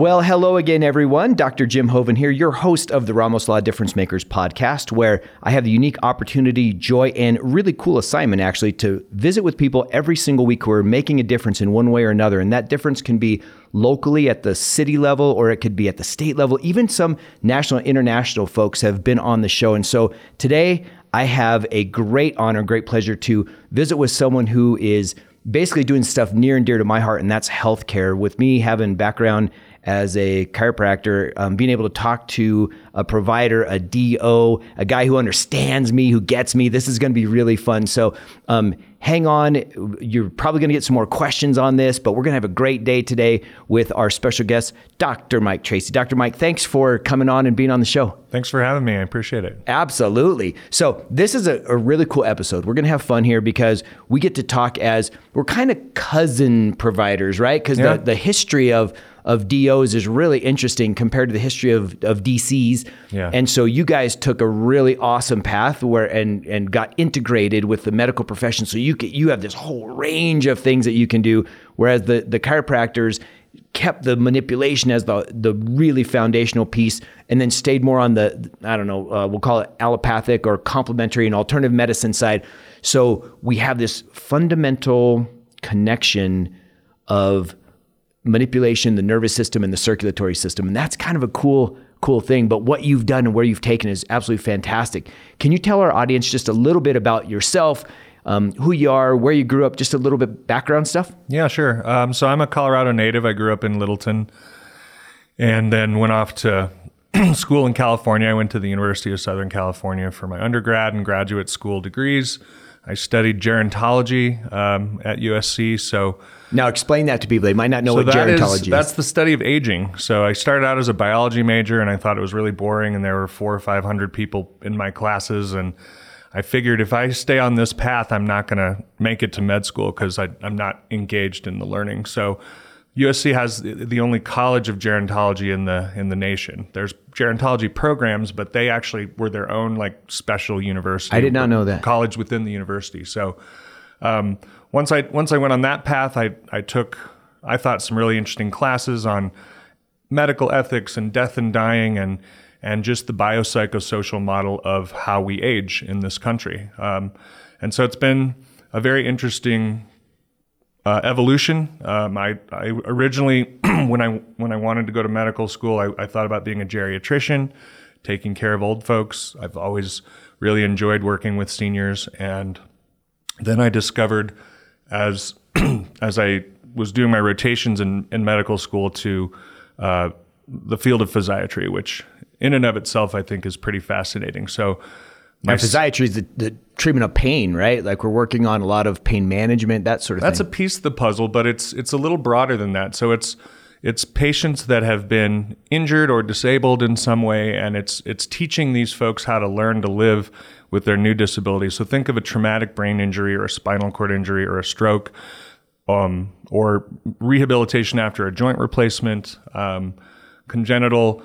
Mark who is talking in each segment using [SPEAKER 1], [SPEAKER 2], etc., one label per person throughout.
[SPEAKER 1] Well, hello again, everyone. Dr. Jim Hoven here, your host of the Ramos Law Difference Makers podcast, where I have the unique opportunity, joy, and really cool assignment actually to visit with people every single week who are making a difference in one way or another. And that difference can be locally at the city level or it could be at the state level. Even some national, international folks have been on the show. And so today I have a great honor, great pleasure to visit with someone who is basically doing stuff near and dear to my heart, and that's healthcare. With me having background as a chiropractor, um, being able to talk to a provider, a DO, a guy who understands me, who gets me. This is going to be really fun. So um, hang on. You're probably going to get some more questions on this, but we're going to have a great day today with our special guest, Dr. Mike Tracy. Dr. Mike, thanks for coming on and being on the show.
[SPEAKER 2] Thanks for having me. I appreciate it.
[SPEAKER 1] Absolutely. So, this is a, a really cool episode. We're going to have fun here because we get to talk as we're kind of cousin providers, right? Because yeah. the, the history of of DOs is really interesting compared to the history of, of DCs. Yeah. And so you guys took a really awesome path where and and got integrated with the medical profession. So you can, you have this whole range of things that you can do. Whereas the the chiropractors kept the manipulation as the the really foundational piece, and then stayed more on the I don't know uh, we'll call it allopathic or complementary and alternative medicine side. So we have this fundamental connection of manipulation, the nervous system, and the circulatory system. And that's kind of a cool, cool thing. But what you've done and where you've taken is absolutely fantastic. Can you tell our audience just a little bit about yourself? Um, who you are, where you grew up, just a little bit background stuff?
[SPEAKER 2] Yeah, sure. Um, so I'm a Colorado native. I grew up in Littleton and then went off to school in California. I went to the University of Southern California for my undergrad and graduate school degrees. I studied gerontology um, at USC. So
[SPEAKER 1] now explain that to people; they might not know so what gerontology is, is.
[SPEAKER 2] That's the study of aging. So I started out as a biology major, and I thought it was really boring, and there were four or five hundred people in my classes, and I figured if I stay on this path, I'm not going to make it to med school because I'm not engaged in the learning. So USC has the only college of gerontology in the in the nation. There's gerontology programs, but they actually were their own like special university.
[SPEAKER 1] I did not know that
[SPEAKER 2] college within the university. So um, once I once I went on that path, I I took I thought some really interesting classes on medical ethics and death and dying and and just the biopsychosocial model of how we age in this country. Um, and so it's been a very interesting uh, evolution. Um, I, I, originally, when I when I wanted to go to medical school, I, I, thought about being a geriatrician, taking care of old folks. I've always really enjoyed working with seniors, and then I discovered as as I was doing my rotations in, in medical school to uh, the field of physiatry, which in and of itself I think is pretty fascinating. So
[SPEAKER 1] my physiatry is the, the, treatment of pain, right? Like we're working on a lot of pain management, that sort of
[SPEAKER 2] That's
[SPEAKER 1] thing.
[SPEAKER 2] That's a piece of the puzzle, but it's it's a little broader than that. So it's it's patients that have been injured or disabled in some way, and it's it's teaching these folks how to learn to live with their new disability. So think of a traumatic brain injury or a spinal cord injury or a stroke, um, or rehabilitation after a joint replacement, um, congenital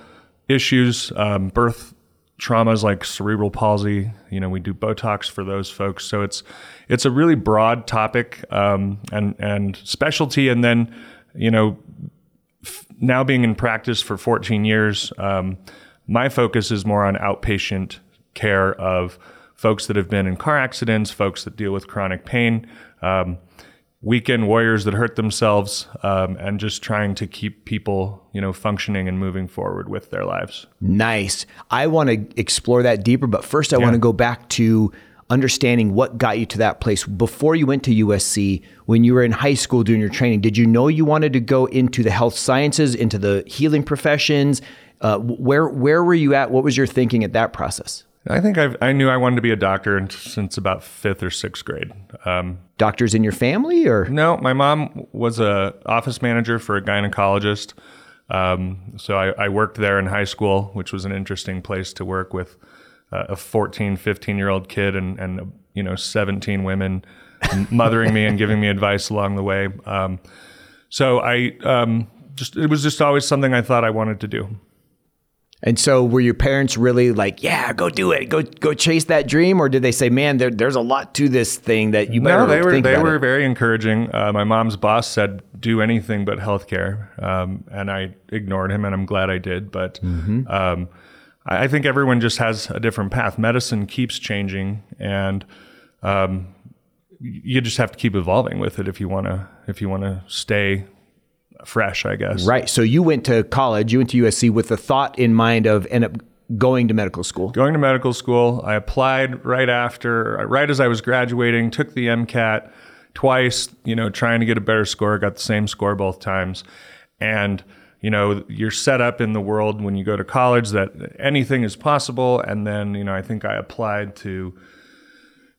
[SPEAKER 2] issues, um, birth traumas like cerebral palsy. You know, we do Botox for those folks. So it's it's a really broad topic um, and and specialty. And then, you know, now being in practice for 14 years, um, my focus is more on outpatient care of folks that have been in car accidents, folks that deal with chronic pain. Um, weekend warriors that hurt themselves um, and just trying to keep people you know functioning and moving forward with their lives.
[SPEAKER 1] Nice. I want to explore that deeper but first i yeah. want to go back to understanding what got you to that place. Before you went to usc when you were in high school doing your training did you know you wanted to go into the health sciences into the healing professions? Uh, where where were you at? What was your thinking at that process
[SPEAKER 2] I think I've, i knew I wanted to be a doctor since about fifth or sixth grade. Um,
[SPEAKER 1] Doctors in your family, or
[SPEAKER 2] no? My mom was a office manager for a gynecologist, um, so I, I, worked there in high school, which was an interesting place to work with uh, a 14, 15 year old kid and and you know 17 women mothering me and giving me advice along the way. Um, so I um, just it was just always something I thought I wanted to do.
[SPEAKER 1] And so, were your parents really like, "Yeah, go do it, go go chase that dream," or did they say, "Man, there, there's a lot to this thing that you better
[SPEAKER 2] no, they were they were
[SPEAKER 1] it."
[SPEAKER 2] very encouraging. Uh, my mom's boss said, "Do anything but healthcare," um, and I ignored him, and I'm glad I did. But
[SPEAKER 1] Mm-hmm.
[SPEAKER 2] um, I, I think everyone just has a different path. Medicine keeps changing, and um, you just have to keep evolving with it if you want to if you want to stay fresh. I guess.
[SPEAKER 1] Right. So you went to college, you went to USC with the thought in mind of end up going to medical school.
[SPEAKER 2] going to medical school. I applied right after, right as I was graduating, took the MCAT twice, you know, trying to get a better score, got the same score both times. And, you know, you're set up in the world when you go to college that anything is possible. And then, you know, I think I applied to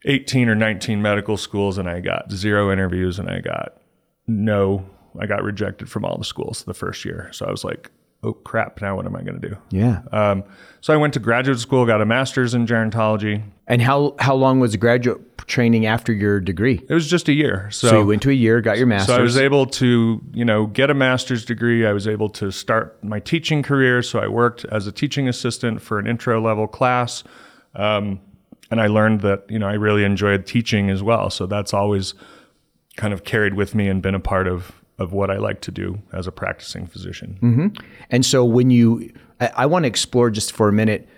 [SPEAKER 2] 18 or 19 medical schools and I got zero interviews and I got no, I got rejected from all the schools the first year. So I was like, oh crap, now what am I going to do?
[SPEAKER 1] Yeah.
[SPEAKER 2] Um, so I went to graduate school, got a master's in gerontology.
[SPEAKER 1] And how how long was the graduate training after your degree?
[SPEAKER 2] It was just a year. So,
[SPEAKER 1] So you went to a year, got your master's.
[SPEAKER 2] so I was able to, you know, get a master's degree. I was able to start my teaching career. So I worked as a teaching assistant for an intro level class. Um, and I learned that, you know, I really enjoyed teaching as well. So that's always kind of carried with me and been a part of, of what I like to do as a practicing physician. Mm-hmm.
[SPEAKER 1] And so when you, I, I want to explore just for a minute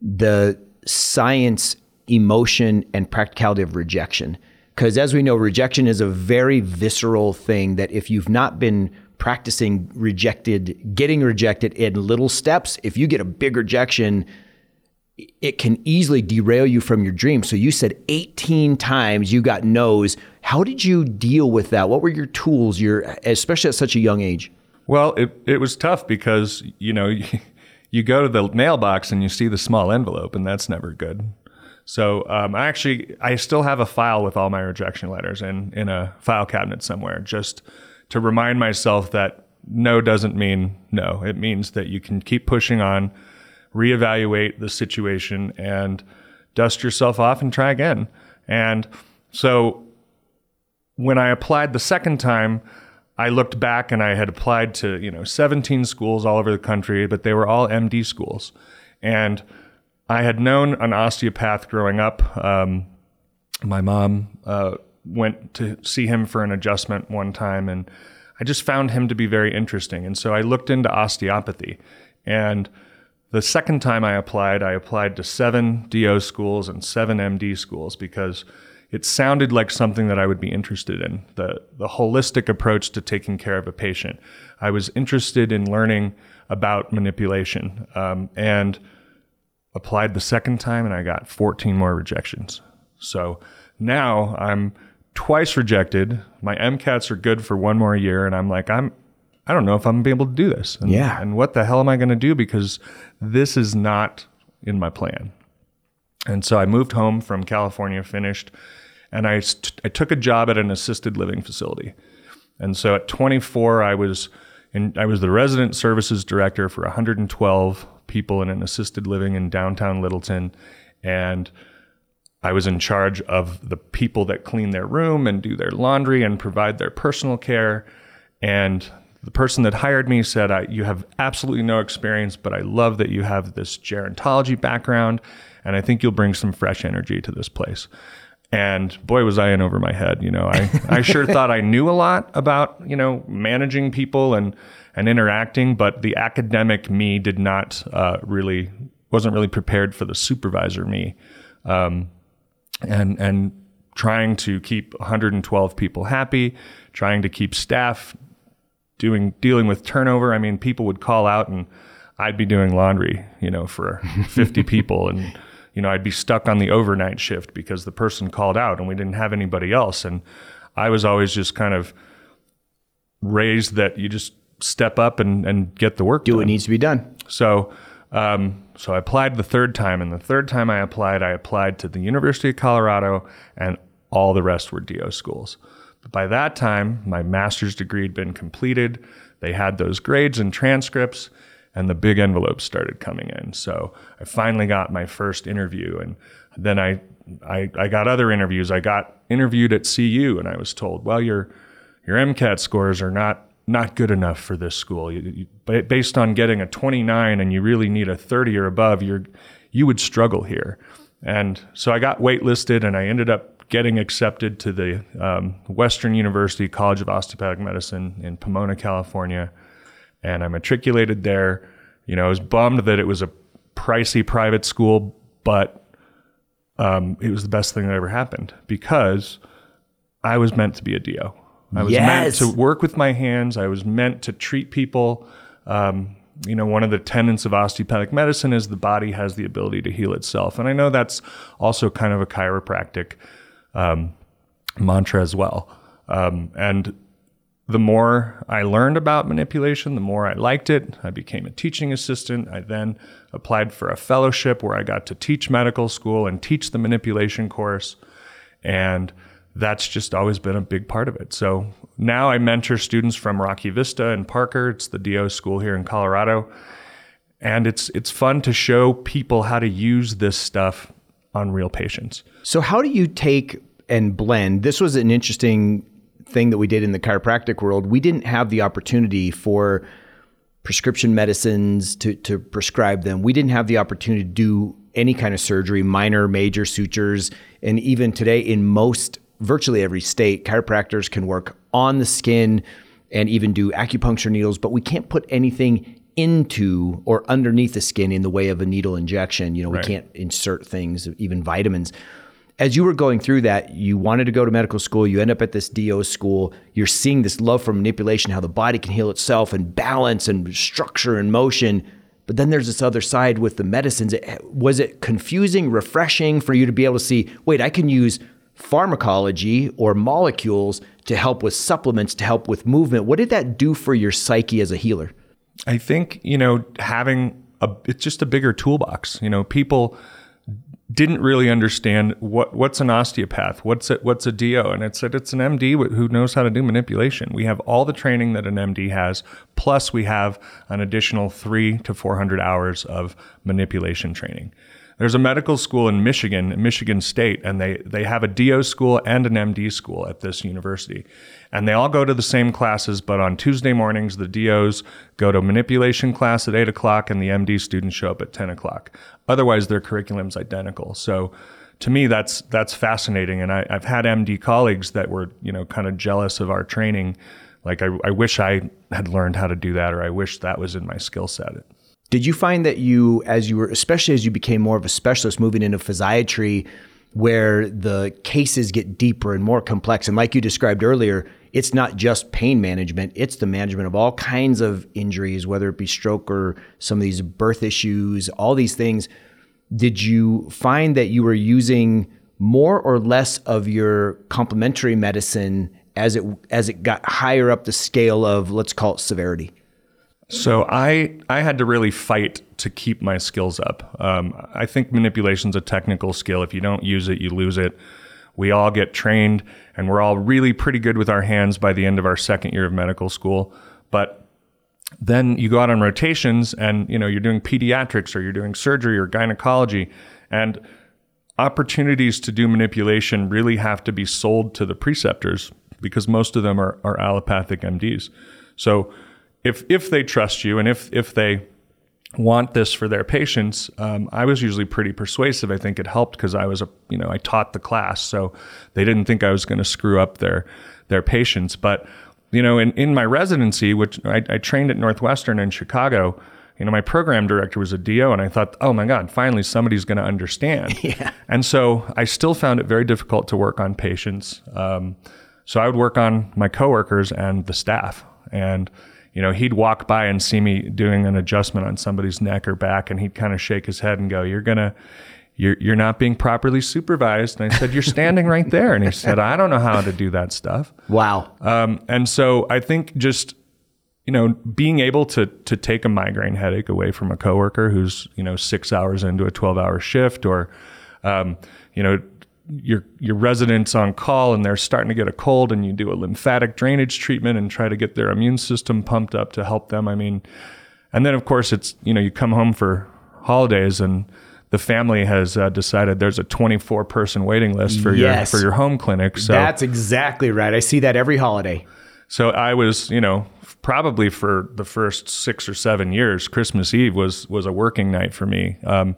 [SPEAKER 1] the science, emotion, and practicality of rejection. Because as we know, rejection is a very visceral thing that if you've not been practicing rejected, getting rejected in little steps, if you get a big rejection, it can easily derail you from your dream. So you said 18 times you got no's. How did you deal with that? What were your tools, your especially at such a young age?
[SPEAKER 2] Well, it, it was tough because, you know, you, go to the mailbox and you see the small envelope, and that's never good. So um, I actually, I still have a file with all my rejection letters in, in a file cabinet somewhere just to remind myself that no doesn't mean no. It means that you can keep pushing on, reevaluate the situation, and dust yourself off and try again. And so when I applied the second time, I looked back and I had applied to, you know, 17 schools all over the country, but they were all MD schools. And I had known an osteopath growing up. Um, my mom uh, went to see him for an adjustment one time, and I just found him to be very interesting. And so I looked into osteopathy. And the second time I applied, I applied to seven DO schools and seven MD schools because it sounded like something that I would be interested in the, the holistic approach to taking care of a patient. I was interested in learning about manipulation um, and applied the second time, and I got 14 more rejections. So now I'm twice rejected. My MCATs are good for one more year, and I'm like, I'm I don't know if I'm gonna be able to do this. And,
[SPEAKER 1] Yeah.
[SPEAKER 2] And what the hell am I gonna do? Because this is not in my plan. And so I moved home from California, finished, and I, st- I took a job at an assisted living facility. And so at 24, I was in, I was the resident services director for 112 people in an assisted living in downtown Littleton, and I was in charge of the people that clean their room and do their laundry and provide their personal care. And the person that hired me said, I, You have absolutely no experience, but I love that you have this gerontology background, and I think you'll bring some fresh energy to this place. And boy, was I in over my head. You know, I, I sure thought I knew a lot about, you know, managing people and, and interacting, but the academic me did not uh, really, wasn't really prepared for the supervisor me. Um, and and trying to keep 112 people happy, trying to keep staff doing dealing with turnover. I mean, people would call out and I'd be doing laundry, you know, for 50 people and you know, I'd be stuck on the overnight shift because the person called out and we didn't have anybody else and I was always just kind of raised that you just step up and, and get the work
[SPEAKER 1] Do
[SPEAKER 2] done.
[SPEAKER 1] what needs to be done.
[SPEAKER 2] So, um, so I applied the third time, and the third time I applied, I applied to the University of Colorado, and all the rest were DO schools. But by that time, my master's degree had been completed. They had those grades and transcripts, and the big envelopes started coming in. So I finally got my first interview, and then I, I, I got other interviews. I got interviewed at CU, and I was told, "Well, your your MCAT scores are not not good enough for this school. You, you, based on getting a 29 and you really need a 30 or above, you're you would struggle here. And so I got waitlisted and I ended up getting accepted to the um, Western University College of Osteopathic Medicine in Pomona, California. And I matriculated there. You know, I was bummed that it was a pricey private school, but um, it was the best thing that ever happened because I was meant to be a DO. I was
[SPEAKER 1] Yes.
[SPEAKER 2] meant to work with my hands. I was meant to treat people. Um, you know, one of the tenets of osteopathic medicine is the body has the ability to heal itself. And I know that's also kind of a chiropractic um, mantra as well. Um, and the more I learned about manipulation, the more I liked it. I became a teaching assistant. I then applied for a fellowship where I got to teach medical school and teach the manipulation course. And that's just always been a big part of it. So now I mentor students from Rocky Vista and Parker. It's the DO school here in Colorado. And it's it's fun to show people how to use this stuff on real patients.
[SPEAKER 1] So, how do you take and blend? This was an interesting thing that we did in the chiropractic world. We didn't have the opportunity for prescription medicines to, to prescribe them. We didn't have the opportunity to do any kind of surgery, minor, major sutures. And even today, in most, virtually every state, chiropractors can work on the skin and even do acupuncture needles, but we can't put anything into or underneath the skin in the way of a needle injection. You know, we can't insert things, even vitamins. As you were going through that, you wanted to go to medical school, you end up at this DO school, you're seeing this love for manipulation, how the body can heal itself and balance and structure and motion. But then there's this other side with the medicines. Was it confusing, refreshing for you to be able to see, wait, I can use pharmacology or molecules to help with supplements, to help with movement? What did that do for your psyche as a healer?
[SPEAKER 2] I think, you know, having a it's just a bigger toolbox. You know, people didn't really understand what what's an osteopath, what's it, what's a DO, and it said it's an MD who knows how to do manipulation. We have all the training that an MD has, plus we have an additional three to four hundred hours of manipulation training. There's a medical school in Michigan, Michigan State, and they they have a DO school and an MD school at this university, and they all go to the same classes. But on Tuesday mornings, the DOs go to manipulation class at eight o'clock, and the MD students show up at ten o'clock. Otherwise, their curriculum's identical. So, to me, that's that's fascinating, and I, I've had MD colleagues that were you know kind of jealous of our training. Like I, I wish I had learned how to do that, or I wish that was in my skill set.
[SPEAKER 1] Did you find that you, as you were, especially as you became more of a specialist moving into physiatry, where the cases get deeper and more complex, and like you described earlier, it's not just pain management, it's the management of all kinds of injuries, whether it be stroke or some of these birth issues, all these things. Did you find that you were using more or less of your complementary medicine as it as it got higher up the scale of let's call it severity?
[SPEAKER 2] So I I had to really fight to keep my skills up. Um, I think manipulation's a technical skill. If you don't use it, you lose it. We all get trained, and we're all really pretty good with our hands by the end of our second year of medical school. But then you go out on rotations, and you know you're doing pediatrics, or you're doing surgery, or gynecology, and opportunities to do manipulation really have to be sold to the preceptors because most of them are, are allopathic MDs. So if if they trust you and if if they want this for their patients, um, I was usually pretty persuasive. I think it helped because I was a you know I taught the class, so they didn't think I was going to screw up their their patients. But you know, in, in my residency, which I, I trained at Northwestern in Chicago, you know, my program director was a DO, and I thought, oh my God, finally somebody's going to understand.
[SPEAKER 1] Yeah.
[SPEAKER 2] And so I still found it very difficult to work on patients. Um, so I would work on my coworkers and the staff. And, you know, he'd walk by and see me doing an adjustment on somebody's neck or back, and he'd kind of shake his head and go, You're to, you're, you're not being properly supervised. And I said, You're standing right there. And he said, I don't know how to do that stuff.
[SPEAKER 1] Wow.
[SPEAKER 2] Um, and so I think just you know being able to to take a migraine headache away from a coworker who's you know six hours into a twelve hour shift, or um, you know your your residents on call and they're starting to get a cold, and you do a lymphatic drainage treatment and try to get their immune system pumped up to help them. I mean, and then of course it's you know you come home for holidays and the family has uh, decided there's a 24 person waiting list for
[SPEAKER 1] Yes.
[SPEAKER 2] your for your home clinic. So
[SPEAKER 1] That's exactly right. I see that every holiday.
[SPEAKER 2] So I was, you know, probably for the first six or seven years, Christmas Eve was was a working night for me. Um,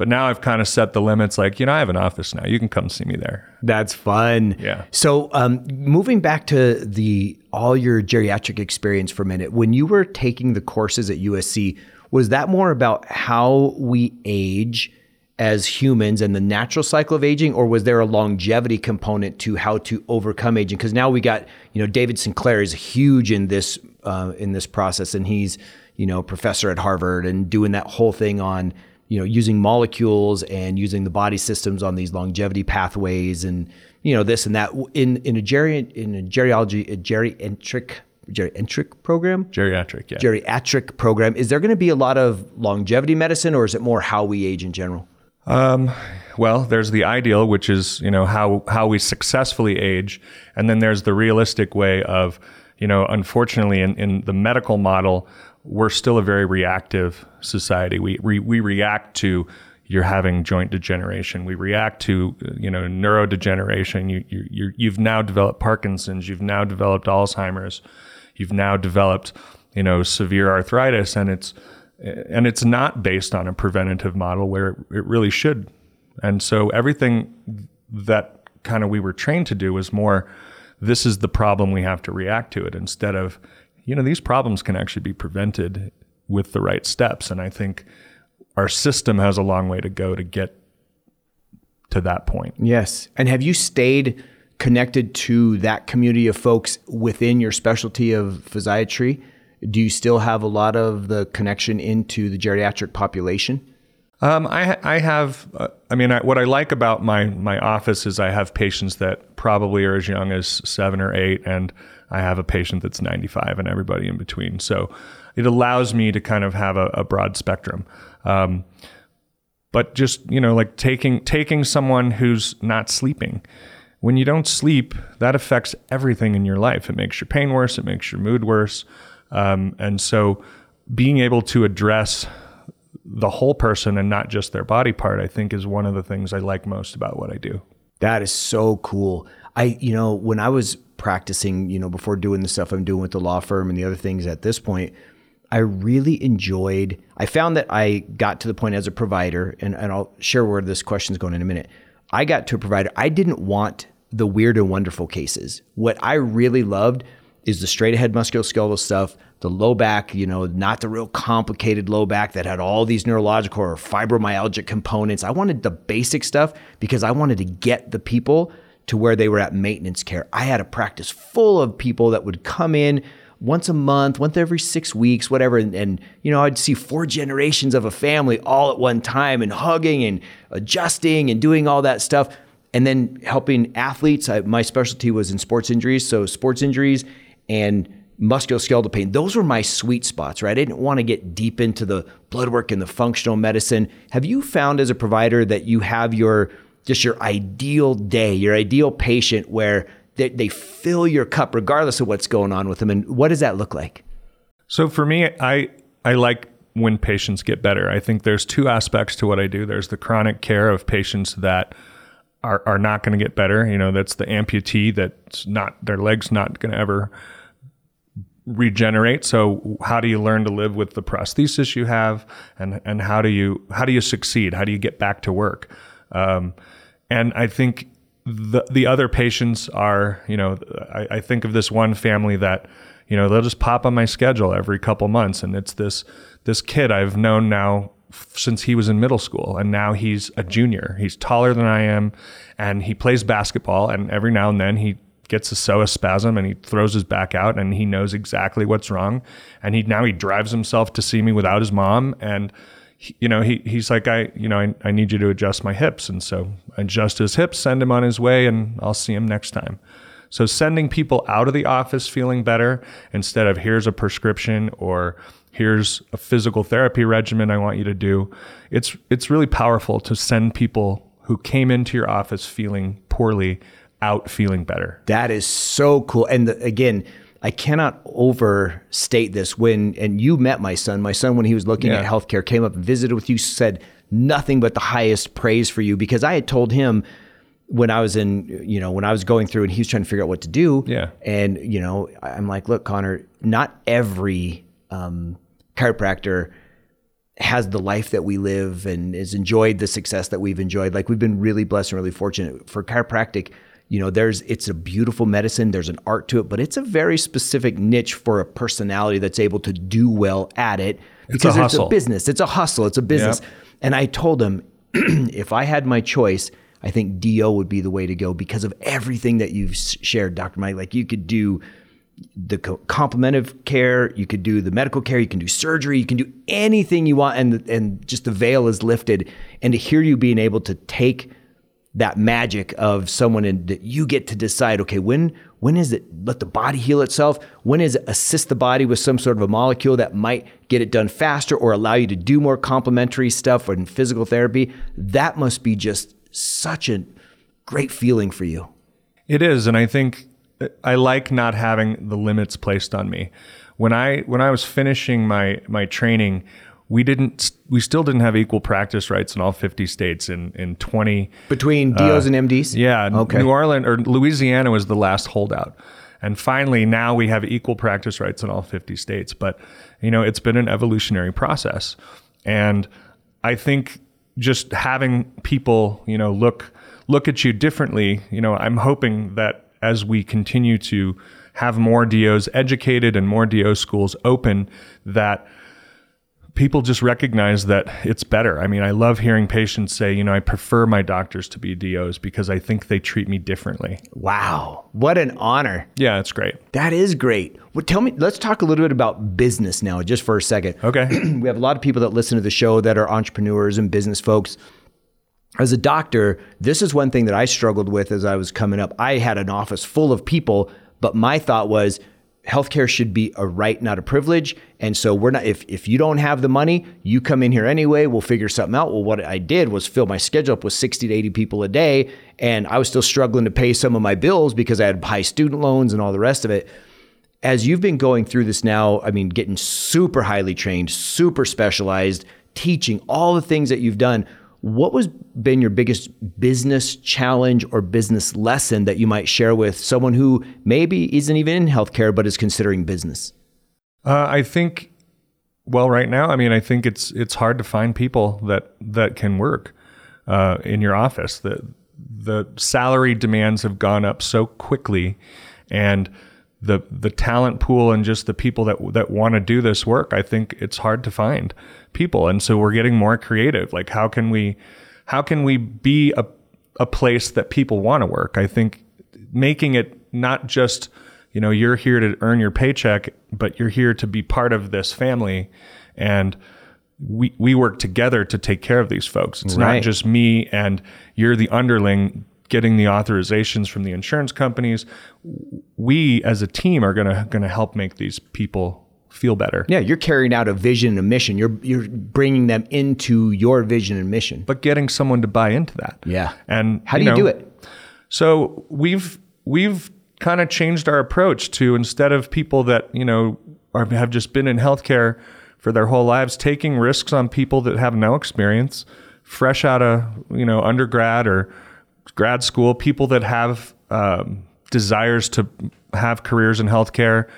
[SPEAKER 2] but now I've kind of set the limits. Like, you know, I have an office now. You can come see me there.
[SPEAKER 1] That's fun.
[SPEAKER 2] Yeah.
[SPEAKER 1] So, um, moving back to the all your geriatric experience for a minute, when you were taking the courses at USC, was that more about how we age? as humans and the natural cycle of aging, or was there a longevity component to how to overcome aging? Because now we got, you know, David Sinclair is huge in this uh, in this process, and he's, you know, professor at Harvard and doing that whole thing on, you know, using molecules and using the body systems on these longevity pathways, and you know, this and that. In in a geri in a geriology a geriatric geriatric program?
[SPEAKER 2] Geriatric yeah.
[SPEAKER 1] Geriatric program. Is there going to be a lot of longevity medicine or is it more how we age in general?
[SPEAKER 2] Um, well, there's the ideal, which is you know how how we successfully age, and then there's the realistic way of you know unfortunately in, in the medical model we're still a very reactive society. We we, we react to you're having joint degeneration. We react to you know neurodegeneration. You, you you you've now developed Parkinson's. You've now developed Alzheimer's. You've now developed you know severe arthritis, and it's and it's not based on a preventative model where it really should. And so everything that kind of we were trained to do was more this is the problem we have to react to it instead of you know these problems can actually be prevented with the right steps and I think our system has a long way to go to get to that point.
[SPEAKER 1] Yes. And have you stayed connected to that community of folks within your specialty of physiatry? do you still have a lot of the connection into the geriatric population?
[SPEAKER 2] Um, I, I have, uh, I mean, I, what I like about my, my office is I have patients that probably are as young as seven or eight, and I have a patient that's 95 and everybody in between. So it allows me to kind of have a, a broad spectrum. Um, but just, you know, like taking, taking someone who's not sleeping, when you don't sleep, that affects everything in your life. It makes your pain worse. It makes your mood worse. Um, and so being able to address the whole person and not just their body part, I think is one of the things I like most about what I do.
[SPEAKER 1] That is so cool. I, you know, when I was practicing, you know, before doing the stuff I'm doing with the law firm and the other things at this point, I really enjoyed, I found that I got to the point as a provider, and, and I'll share where this question is going in a minute. I got to a provider, I didn't want the weird and wonderful cases. What I really loved is the straight ahead musculoskeletal stuff, the low back, you know, not the real complicated low back that had all these neurological or fibromyalgic components. I wanted the basic stuff because I wanted to get the people to where they were at maintenance care. I had a practice full of people that would come in once a month, once every six weeks, whatever. And, and, you know, I'd see four generations of a family all at one time and hugging and adjusting and doing all that stuff. And then helping athletes. I, my specialty was in sports injuries. So, sports injuries and musculoskeletal pain. Those were my sweet spots, right? I didn't want to get deep into the blood work and the functional medicine. Have you found as a provider that you have your just your ideal day, your ideal patient where they, they fill your cup regardless of what's going on with them? And what does that look like?
[SPEAKER 2] So for me, I I like when patients get better. I think there's two aspects to what I do. There's the chronic care of patients that are, are not going to get better. You know, that's the amputee that's not their legs not going to ever regenerate. So how do you learn to live with the prosthesis you have, and and how do you how do you succeed? How do you get back to work? Um, and I think the the other patients are, you know, I, I think of this one family that, you know, they'll just pop on my schedule every couple months, and it's this this kid I've known now since he was in middle school. And now he's a junior. He's taller than I am. And he plays basketball. And every now and then he gets a psoas spasm and he throws his back out and he knows exactly what's wrong. And he now he drives himself to see me without his mom. And you know he he's like I you know I, I need you to adjust my hips and so I adjust his hips send him on his way and I'll see him next time so sending people out of the office feeling better instead of here's a prescription or here's a physical therapy regimen I want you to do it's it's really powerful to send people who came into your office feeling poorly out feeling better.
[SPEAKER 1] That is so cool. And the, again, I cannot overstate this. When and you met my son, my son when he was looking yeah. at healthcare came up and visited with you, said nothing but the highest praise for you because I had told him when I was in, you know, when I was going through and he was trying to figure out what to do.
[SPEAKER 2] Yeah.
[SPEAKER 1] And, you know, I'm like, look, Connor, not every um, chiropractor has the life that we live and has enjoyed the success that we've enjoyed. Like we've been really blessed and really fortunate for chiropractic. You know, there's it's a beautiful medicine. There's an art to it, but it's a very specific niche for a personality that's able to do well at it.
[SPEAKER 2] It's a
[SPEAKER 1] Because
[SPEAKER 2] hustle.
[SPEAKER 1] a business. It's a hustle. It's a business.
[SPEAKER 2] Yep.
[SPEAKER 1] And I told him, if I had my choice, I think DO would be the way to go because of everything that you've shared, Dr. Mike. Like you could do the co- complementive care, you could do the medical care, you can do surgery, you can do anything you want, and and just the veil is lifted. And to hear you being able to take that magic of someone and that you get to decide, okay, when when is it let the body heal itself? When is it assist the body with some sort of a molecule that might get it done faster or allow you to do more complementary stuff or in physical therapy? That must be just such a great feeling for you.
[SPEAKER 2] It is, and I think I like not having the limits placed on me. When I when I was finishing my my training, we didn't we still didn't have equal practice rights in all 50 states in in 20
[SPEAKER 1] Between uh, DOs and MDs?
[SPEAKER 2] Yeah,
[SPEAKER 1] Okay.
[SPEAKER 2] New Orleans or Louisiana was the last holdout. And finally now we have equal practice rights in all 50 states, but you know, it's been an evolutionary process. And I think just having people, you know, look look at you differently, you know, I'm hoping that as we continue to have more DOs educated and more DO schools open that people just recognize that it's better. I mean, I love hearing patients say, you know, I prefer my doctors to be DOs because I think they treat me differently.
[SPEAKER 1] Wow. What an honor.
[SPEAKER 2] Yeah, it's great.
[SPEAKER 1] That is great. Well, tell me, let's talk a little bit about business now, just for a second.
[SPEAKER 2] Okay.
[SPEAKER 1] we have a lot of people that listen to the show that are entrepreneurs and business folks. As a doctor, this is one thing that I struggled with as I was coming up. I had an office full of people, but my thought was healthcare should be a right, not a privilege. And so we're not if if you don't have the money, you come in here anyway, we'll figure something out. Well, what I did was fill my schedule up with 60 to 80 people a day, and I was still struggling to pay some of my bills because I had high student loans and all the rest of it as you've been going through this now, I mean, getting super highly trained, super specialized, teaching all the things that you've done, what was been your biggest business challenge or business lesson that you might share with someone who maybe isn't even in healthcare but is considering business?
[SPEAKER 2] Uh, I think, well, right now, I mean, I think it's it's hard to find people that that can work uh, in your office. The the salary demands have gone up so quickly, and the the talent pool and just the people that that want to do this work, I think it's hard to find people, and so we're getting more creative. Like, how can we how can we be a a place that people want to work? I think making it not just you know you're here to earn your paycheck but you're here to be part of this family and we we work together to take care of these folks it's
[SPEAKER 1] Right.
[SPEAKER 2] not just me and you're the underling getting the authorizations from the insurance companies we as a team are going to going to help make these people feel better
[SPEAKER 1] Yeah, you're carrying out a vision and a mission. You're you're bringing them into your vision and mission.
[SPEAKER 2] but getting someone to buy into that
[SPEAKER 1] Yeah.
[SPEAKER 2] and
[SPEAKER 1] How do you
[SPEAKER 2] know,
[SPEAKER 1] do it?
[SPEAKER 2] So we've we've kind of changed our approach to instead of people that you know are, have just been in healthcare for their whole lives, taking risks on people that have no experience, fresh out of you know undergrad or grad school, people that have um, desires to have careers in healthcare.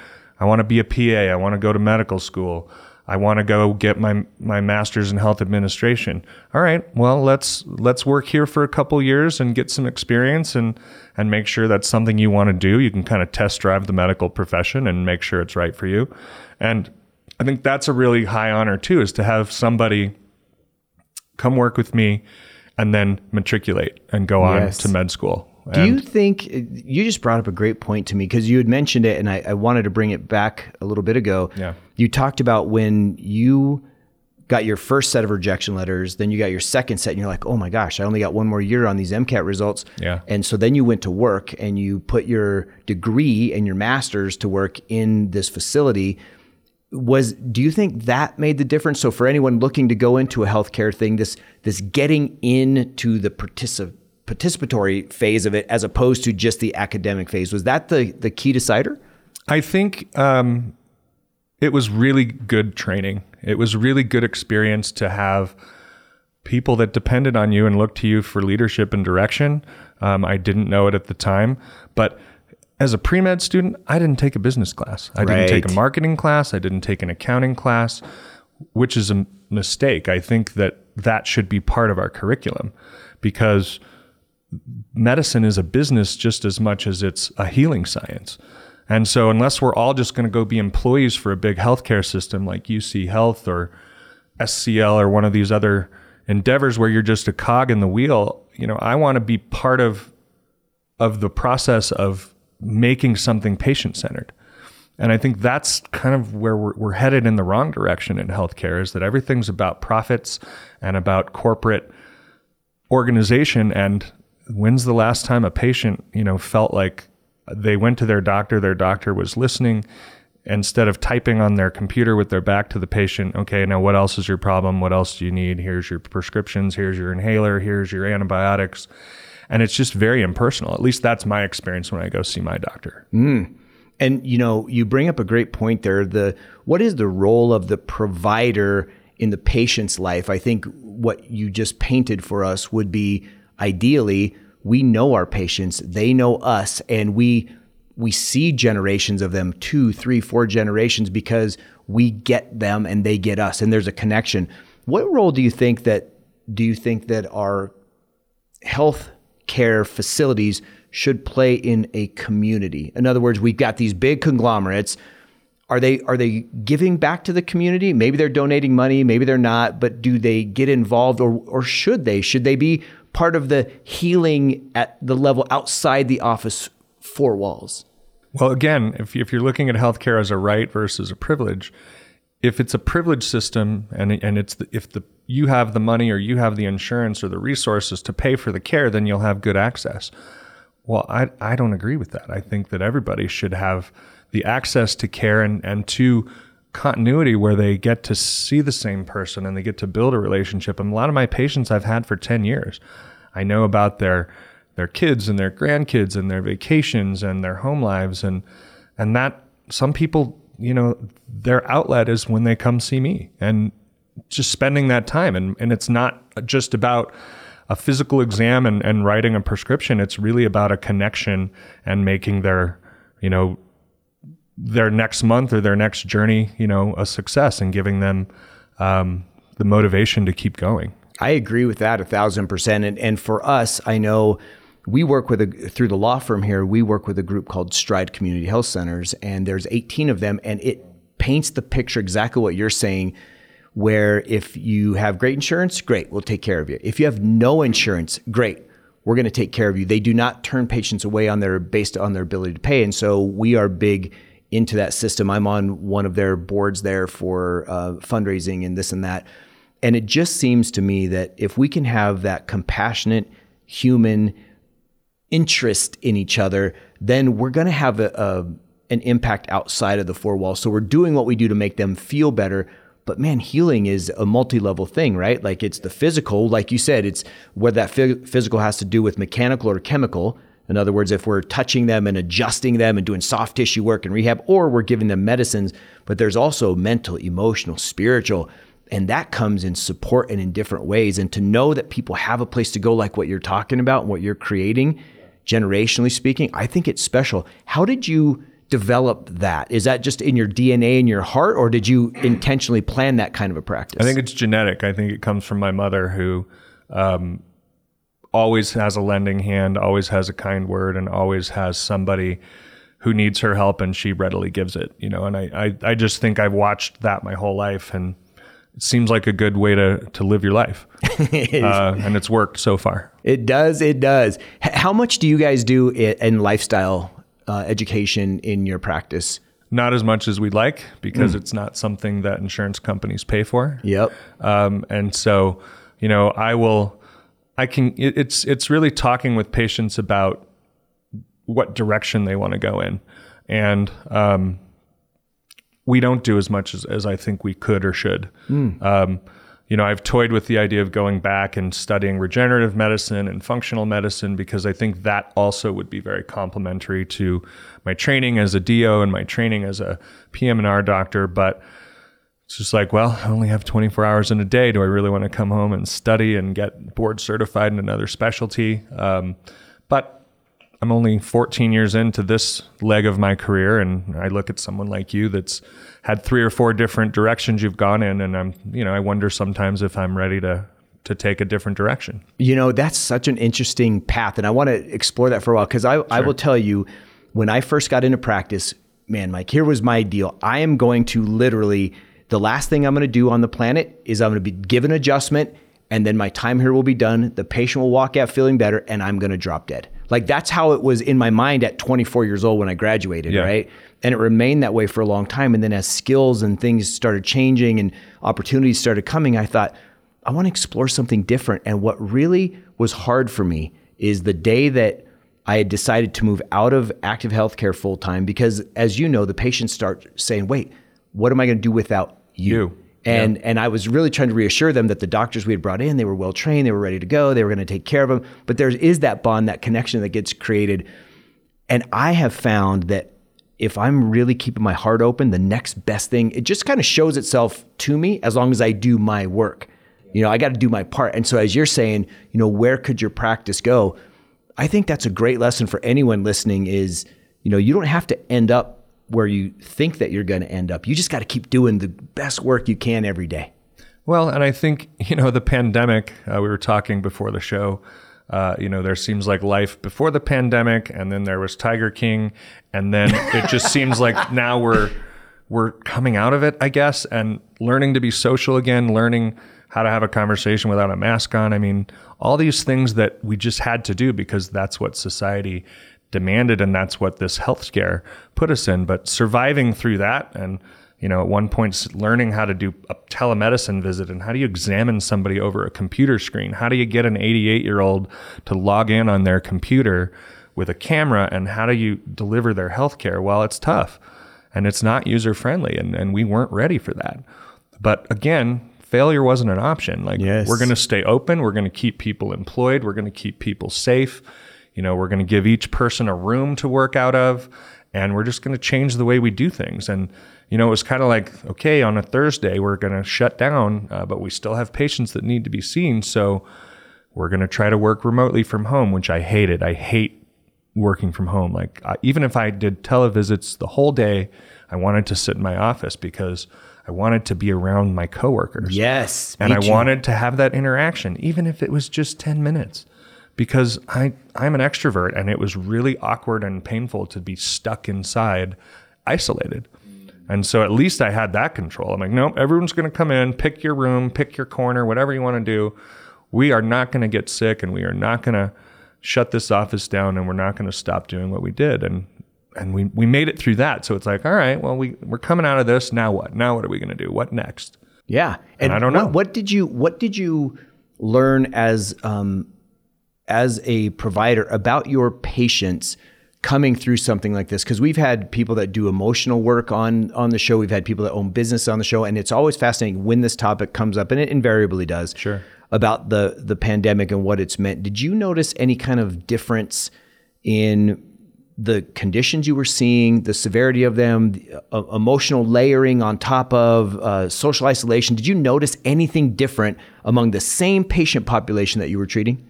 [SPEAKER 2] I want to be a PA. I want to go to medical school. I want to go get my my master's in health administration. All right, well let's let's work here for a couple years and get some experience and and make sure that's something you want to do. You can kind of test drive the medical profession and make sure it's right for you. And I think that's a really high honor too, is to have somebody come work with me and then matriculate and go on
[SPEAKER 1] Yes.
[SPEAKER 2] to med school.
[SPEAKER 1] Do you think uh, you just brought up a great point to me because you had mentioned it and I, I wanted to bring it back a little bit ago.
[SPEAKER 2] Yeah.
[SPEAKER 1] You talked about when you got your first set of rejection letters, then you got your second set, and you're like, oh my gosh, I only got one more year on these MCAT results.
[SPEAKER 2] Yeah.
[SPEAKER 1] And so then you went to work and you put your degree and your master's to work in this facility. Was do you think that made the difference? So for anyone looking to go into a healthcare thing, this this getting into the particip- participatory phase of it as opposed to just the academic phase, was that the the key decider?
[SPEAKER 2] I think um, it was really good training. It was really good experience to have people that depended on you and looked to you for leadership and direction. Um, I didn't know it at the time, but as a pre med student, I didn't take a business class. I didn't take a marketing class. I didn't take an accounting class, which is a mistake. I think that that should be part of our curriculum because medicine is a business just as much as it's a healing science. And so, unless we're all just going to go be employees for a big healthcare system like UC Health or SCL or one of these other endeavors where you're just a cog in the wheel, you know, I want to be part of of the process of making something patient centered. And I think that's kind of where we're, we're headed in the wrong direction in healthcare is that everything's about profits and about corporate organization. And when's the last time a patient, you know, felt like they went to their doctor, their doctor was listening instead of typing on their computer with their back to the patient, okay, now what else is your problem? What else do you need? Here's your prescriptions, here's your inhaler, here's your antibiotics. And it's just very impersonal. At least that's my experience when I go see my doctor. Hmm.
[SPEAKER 1] And you know, you bring up a great point there. The what is the role of the provider in the patient's life? I think what you just painted for us would be ideally we know our patients, they know us, and we we see generations of them, two, three, four generations, because we get them and they get us, and there's a connection. What role do you think that do you think that our health care facilities should play in a community. In other words, we've got these big conglomerates. Are they are they giving back to the community? Maybe they're donating money, maybe they're not, but do they get involved or or should they? Should they be part of the healing at the level outside the office four walls?
[SPEAKER 2] Well, again, if, if you're looking at healthcare as a right versus a privilege, if it's a privilege system and and it's the, if the you have the money or you have the insurance or the resources to pay for the care, then you'll have good access. Well, I I don't agree with that. I think that everybody should have the access to care and and to continuity where they get to see the same person and they get to build a relationship. And a lot of my patients I've had for 10 years. I know about their their kids and their grandkids and their vacations and their home lives and and that some people, you know, their outlet is when they come see me and just spending that time and and it's not just about a physical exam and, and writing a prescription. It's really about a connection and making their, you know, their next month or their next journey, you know, a success and giving them um, the motivation to keep going.
[SPEAKER 1] I agree with that a thousand percent. And and for us, I know we work with a through the law firm here. We work with a group called Stride Community Health Centers, and there's 18 of them, and it paints the picture exactly what you're saying. Where if you have great insurance, great, we'll take care of you. If you have no insurance, great, we're going to take care of you. They do not turn patients away on their based on their ability to pay, and so we are big into that system. I'm on one of their boards there for uh, fundraising and this and that. And it just seems to me that if we can have that compassionate human interest in each other, then we're going to have a, a, an impact outside of the four walls. So we're doing what we do to make them feel better. But man, healing is a multi-level thing, right? Like it's the physical, like you said, it's whether that phy- physical has to do with mechanical or chemical. In other words, if we're touching them and adjusting them and doing soft tissue work and rehab, or we're giving them medicines, but there's also mental, emotional, spiritual, and that comes in support and in different ways. And to know that people have a place to go, like what you're talking about and what you're creating, generationally speaking, I think it's special. How did you develop that? Is that just in your DNA in your heart, or did you intentionally plan that kind of a practice?
[SPEAKER 2] I think it's genetic. I think it comes from my mother who um, always has a lending hand, always has a kind word, and always has somebody who needs her help and she readily gives it. You know, and I, I, I just think I've watched that my whole life and it seems like a good way to, to live your life. uh, and it's worked so far.
[SPEAKER 1] It does. It does. H- how much do you guys do in lifestyle uh, education in your practice?
[SPEAKER 2] Not as much as we'd like because it's not something that insurance companies pay for.
[SPEAKER 1] Yep.
[SPEAKER 2] Um, and so, you know, I will, I can, it, it's, it's really talking with patients about what direction they want to go in. And, um, we don't do as much as, as I think we could or should. Um, you know, I've toyed with the idea of going back and studying regenerative medicine and functional medicine because I think that also would be very complementary to my training as a DO and my training as a PM&R doctor. But it's just like, well, I only have 24 hours in a day. Do I really want to come home and study and get board certified in another specialty? Um, but I'm only 14 years into this leg of my career, and I look at someone like you that's had three or four different directions you've gone in, and I'm, you know, I wonder sometimes if I'm ready to to take a different direction.
[SPEAKER 1] You know, that's such an interesting path, and I want to explore that for a while because I, sure. I will tell you, when I first got into practice, man, Mike, here was my deal. I am going to literally the last thing I'm going to do on the planet is I'm going to be given adjustment and then my time here will be done. The patient will walk out feeling better and I'm going to drop dead. Like that's how it was in my mind at 24 years old when I graduated, yeah. right? And it remained that way for a long time. And then as skills and things started changing and opportunities started coming, I thought, I want to explore something different. And what really was hard for me is the day that I had decided to move out of active healthcare full time because, as you know, the patients start saying, wait, what am I going to do without you. And yeah. and I was really trying to reassure them that the doctors we had brought in, they were well trained, they were ready to go, they were going to take care of them. But there is that bond, that connection that gets created. And I have found that if I'm really keeping my heart open, the next best thing, it just kind of shows itself to me as long as I do my work. You know, I got to do my part. And so as you're saying, you know, where could your practice go? I think that's a great lesson for anyone listening is, you know, you don't have to end up where you think that you're going to end up. You just got to keep doing the best work you can every day.
[SPEAKER 2] Well, and I think, you know, the pandemic, uh, we were talking before the show, uh, you know, there seems like life before the pandemic, and then there was Tiger King, and then it just seems like now we're we're coming out of it, I guess, and learning to be social again, learning how to have a conversation without a mask on. I mean, all these things that we just had to do because that's what society demanded, and that's what this health scare put us in. But surviving through that, and you know, at one point, learning how to do a telemedicine visit and how do you examine somebody over a computer screen? How do you get an 88 year old to log in on their computer with a camera, and how do you deliver their health care? Well, it's tough and it's not user friendly, and, and we weren't ready for that. But again, failure wasn't an option. Like yes. we're going to stay open, we're going to keep people employed, we're going to keep people safe you know, we're going to give each person a room to work out of, and we're just going to change the way we do things. And, you know, it was kind of like, okay, on a Thursday, we're going to shut down, uh, but we still have patients that need to be seen. So we're going to try to work remotely from home, which I hated. I hate working from home. Like, uh, even if I did televisits the whole day, I wanted to sit in my office because I wanted to be around my coworkers.
[SPEAKER 1] Yes.
[SPEAKER 2] And I too. wanted to have that interaction, even if it was just 10 minutes because I I'm an extrovert and it was really awkward and painful to be stuck inside isolated. And so at least I had that control. I'm like, nope, everyone's going to come in, pick your room, pick your corner, whatever you want to do. We are not going to get sick and we are not going to shut this office down and we're not going to stop doing what we did. And and we, we made it through that. So it's like, all right, well, we, we're coming out of this. Now what? Now what are we going to do? What next?
[SPEAKER 1] Yeah.
[SPEAKER 2] And, and I don't know.
[SPEAKER 1] What, what, did you, what did you learn as, um, as a provider about your patients coming through something like this because we've had people that do emotional work on on the show. We've had people that own business on the show and it's always fascinating when this topic comes up and it invariably does
[SPEAKER 2] sure.
[SPEAKER 1] about the the pandemic and what it's meant. Did you notice any kind of difference in the conditions you were seeing the severity of them uh, emotional layering on top of uh, social isolation? Did you notice anything different among the same patient population that you were treating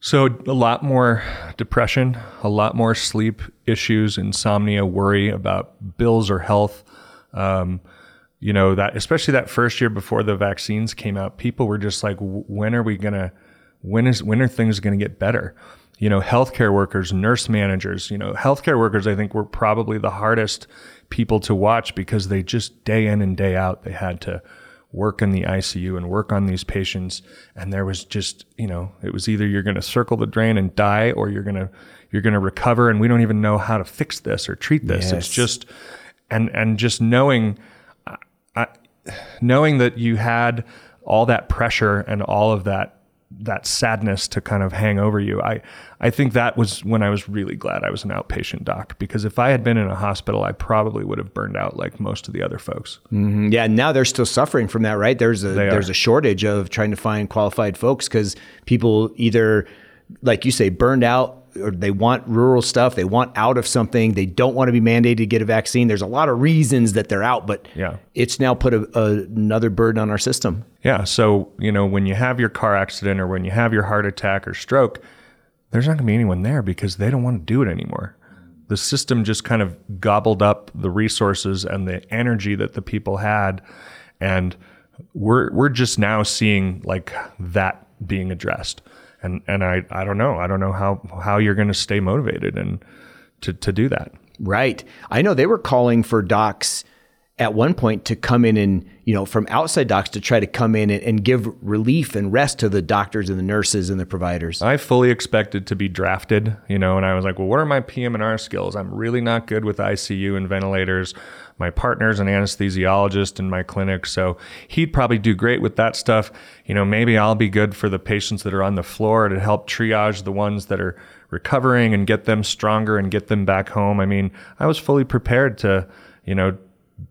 [SPEAKER 2] so, a lot more depression, a lot more sleep issues, insomnia, worry about bills or health. Um, you know, that especially that first year before the vaccines came out, people were just like, when are we going to, when is, when are things going to get better? You know, healthcare workers, nurse managers, you know, healthcare workers, I think were probably the hardest people to watch because they just day in and day out, they had to work in the ICU and work on these patients. And there was just, you know, it was either you're going to circle the drain and die or you're going to, you're going to recover. And we don't even know how to fix this or treat this. Yes. It's just, and, and just knowing, uh, knowing that you had all that pressure and all of that that sadness to kind of hang over you. I I think that was when I was really glad I was an outpatient doc because if I had been in a hospital, I probably would have burned out like most of the other folks.
[SPEAKER 1] Mm-hmm. Yeah, now they're still suffering from that, right? There's a there's a shortage of trying to find qualified folks because people either, like you say, burned out or they want rural stuff, they want out of something, they don't want to be mandated to get a vaccine. There's a lot of reasons that they're out, but
[SPEAKER 2] Yeah.
[SPEAKER 1] it's now put a, a, another burden on our system.
[SPEAKER 2] Yeah. So, you know, when you have your car accident or when you have your heart attack or stroke, there's not going to be anyone there because they don't want to do it anymore. The system just kind of gobbled up the resources and the energy that the people had. And we're, we're just now seeing like that being addressed. And, and I, I don't know. I don't know how, how you're going to stay motivated and to, to do that.
[SPEAKER 1] Right. I know they were calling for docs at one point to come in and, you know, from outside docs to try to come in and, and give relief and rest to the doctors and the nurses and the providers.
[SPEAKER 2] I fully expected to be drafted, you know, and I was like, well, what are my PM&R skills? I'm really not good with ICU and ventilators. My partner's an anesthesiologist in my clinic, so he'd probably do great with that stuff. You know, maybe I'll be good for the patients that are on the floor to help triage the ones that are recovering and get them stronger and get them back home. I mean, I was fully prepared to, you know,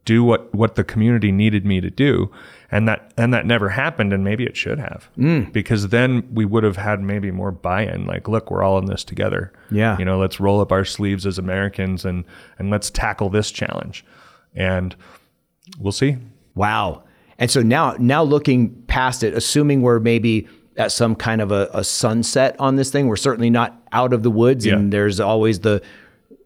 [SPEAKER 2] do what what the community needed me to do and that and that never happened and maybe it should have
[SPEAKER 1] Mm.
[SPEAKER 2] because then we would have had maybe more buy-in like look we're all in this together
[SPEAKER 1] Yeah.
[SPEAKER 2] you know let's roll up our sleeves as americans and and let's tackle this challenge and we'll see
[SPEAKER 1] Wow. And so now, now looking past it, assuming we're maybe at some kind of a, a sunset on this thing, we're certainly not out of the woods,
[SPEAKER 2] Yeah.
[SPEAKER 1] and there's always the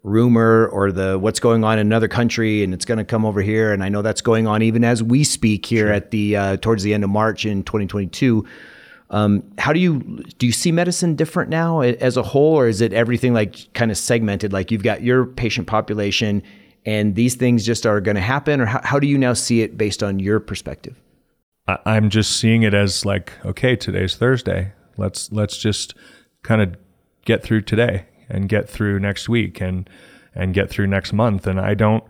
[SPEAKER 1] rumor or the what's going on in another country, and it's going to come over here. And I know that's going on even as we speak here at the uh, towards the end of March in 2022. Um, how do you do you see medicine different now as a whole, or is it everything like kind of segmented? Like you've got your patient population, and these things just are going to happen, or how, how do you now see it based on your perspective?
[SPEAKER 2] I, i'm just seeing it as like okay today's thursday. Let's let's just kind of get through today and get through next week and and get through next month. And i don't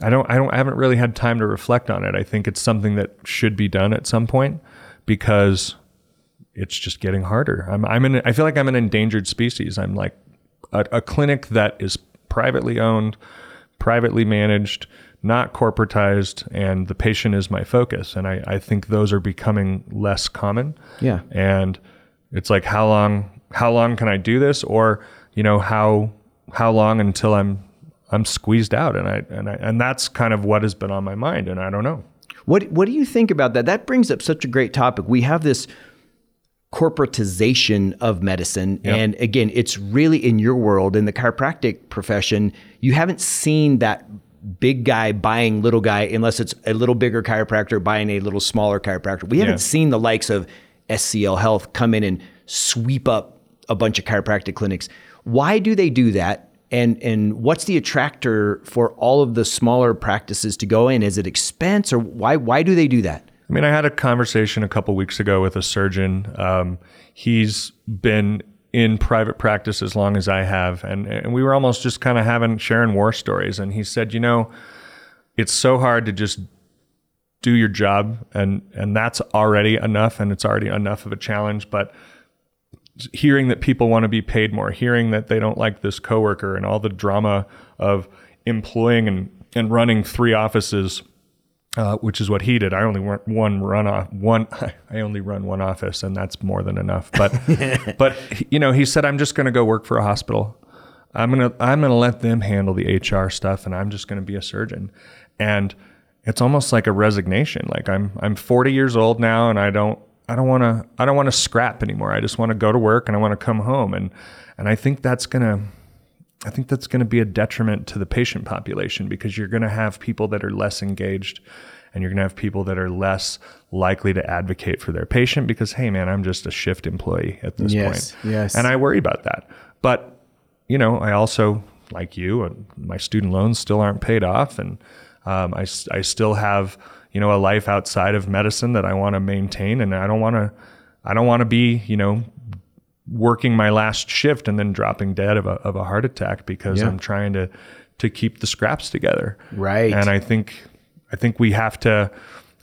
[SPEAKER 2] i don't i don't I haven't really had time to reflect on it. I think it's something that should be done at some point because it's just getting harder. I'm i'm in i feel like i'm an endangered species. I'm like a, a clinic that is privately owned privately managed not corporatized and the patient is my focus and i, I think those are becoming less common
[SPEAKER 1] Yeah.
[SPEAKER 2] and it's like how long how long can i do this or you know how how long until i'm i'm squeezed out and i and i and that's kind of what has been on my mind and i don't know
[SPEAKER 1] What What do you think about that? That brings up such a great topic. We have this corporatization of medicine, and again, it's really in your world in the chiropractic profession. You haven't seen that big guy buying little guy unless it's a little bigger chiropractor buying a little smaller chiropractor. We haven't seen the likes of SCL Health come in and sweep up a bunch of chiropractic clinics. Why do they do that? And and what's the attractor for all of the smaller practices to go in? Is it expense or why why do they do that?
[SPEAKER 2] I mean, I had a conversation a couple weeks ago with a surgeon. Um, he's been in private practice as long as I have, and and we were almost just kind of having sharing war stories. And he said, you know, it's so hard to just do your job, and and that's already enough, and it's already enough of a challenge. But hearing that people want to be paid more, hearing that they don't like this coworker, and all the drama of employing and and running three offices uh, which is what he did. I only run one run off one. I only run one office, and that's more than enough. But but you know, he said, I'm just going to go work for a hospital. I'm gonna I'm gonna let them handle the HR stuff, and I'm just going to be a surgeon. And it's almost like a resignation. Like I'm I'm 40 years old now, and I don't I don't want to I don't want to scrap anymore. I just want to go to work and I want to come home. And and I think that's gonna I think that's going to be a detriment to the patient population because you're going to have people that are less engaged and you're going to have people that are less likely to advocate for their patient because, hey, man, I'm just a shift employee at this
[SPEAKER 1] Yes,
[SPEAKER 2] point.
[SPEAKER 1] yes.
[SPEAKER 2] And I worry about that. But, you know, I also, like you, uh, my student loans still aren't paid off. And um, I, I still have, you know, a life outside of medicine that I want to maintain. And I don't want to, I don't want to be, you know, working my last shift and then dropping dead of a, of a heart attack because
[SPEAKER 1] Yeah.
[SPEAKER 2] I'm trying to to keep the scraps together.
[SPEAKER 1] Right.
[SPEAKER 2] And I think I think we have to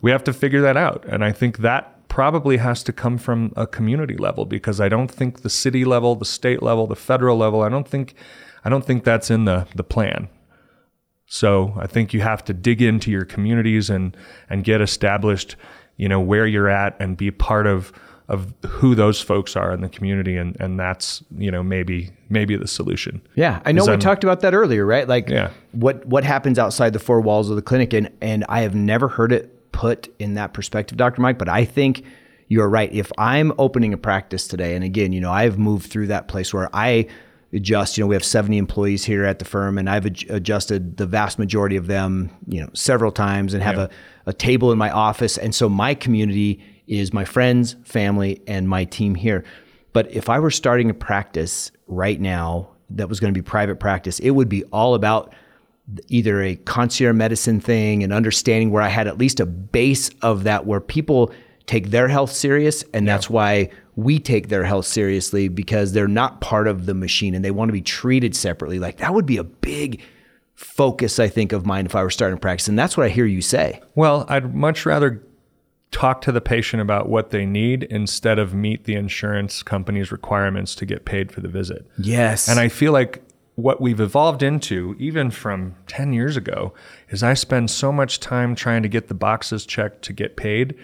[SPEAKER 2] we have to figure that out. And I think that probably has to come from a community level because I don't think the city level, the state level, the federal level, I don't think I don't think that's in the the plan. So I think you have to dig into your communities and and get established, you know, where you're at and be part of of who those folks are in the community, and and that's you know maybe maybe the solution.
[SPEAKER 1] Yeah, I know we
[SPEAKER 2] I'm-
[SPEAKER 1] talked about that earlier, right? Like
[SPEAKER 2] Yeah.
[SPEAKER 1] what what happens outside the four walls of the clinic, and and I have never heard it put in that perspective, Dr. Mike. But I think you're right. If I'm opening a practice today, and again, you know, I've moved through that place where I adjust. You know, we have 70 employees here at the firm, and I've ad- adjusted the vast majority of them, you know, several times, and have a, a table in my office. And so my community is my friends, family, and my team here. But if I were starting a practice right now that was going to be private practice, it would be all about either a concierge medicine thing and understanding where I had at least a base of that where people take their health serious and that's why we take their health seriously because they're not part of the machine and they want to be treated separately. Like that would be a big focus I think of mine if I were starting a practice. And that's what I hear you say.
[SPEAKER 2] Well, I'd much rather talk to the patient about what they need instead of meet the insurance company's requirements to get paid for the visit.
[SPEAKER 1] yes
[SPEAKER 2] And I feel like what we've evolved into, even from 10 years ago, is I spend so much time trying to get the boxes checked to get paid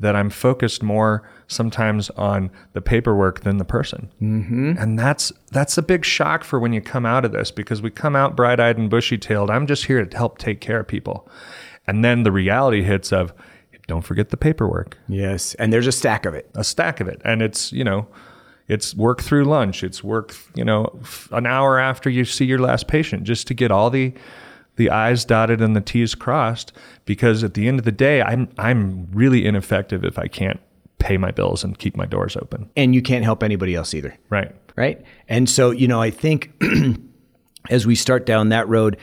[SPEAKER 2] that I'm focused more sometimes on the paperwork than the person. Mm-hmm. And that's that's a big shock for when you come out of this because we come out bright-eyed and bushy-tailed. I'm just here to help take care of people. And then the reality hits of don't forget the paperwork.
[SPEAKER 1] Yes and there's a stack of it.
[SPEAKER 2] A stack of it. And it's you know it's work through lunch. It's work you know f- an hour after you see your last patient just to get all the the i's dotted and the t's crossed. Because at the end of the day i'm i'm really ineffective if i can't pay my bills and keep my doors open.
[SPEAKER 1] And you can't help anybody else either.
[SPEAKER 2] Right.
[SPEAKER 1] Right? And so, you know, I think as we start down that road,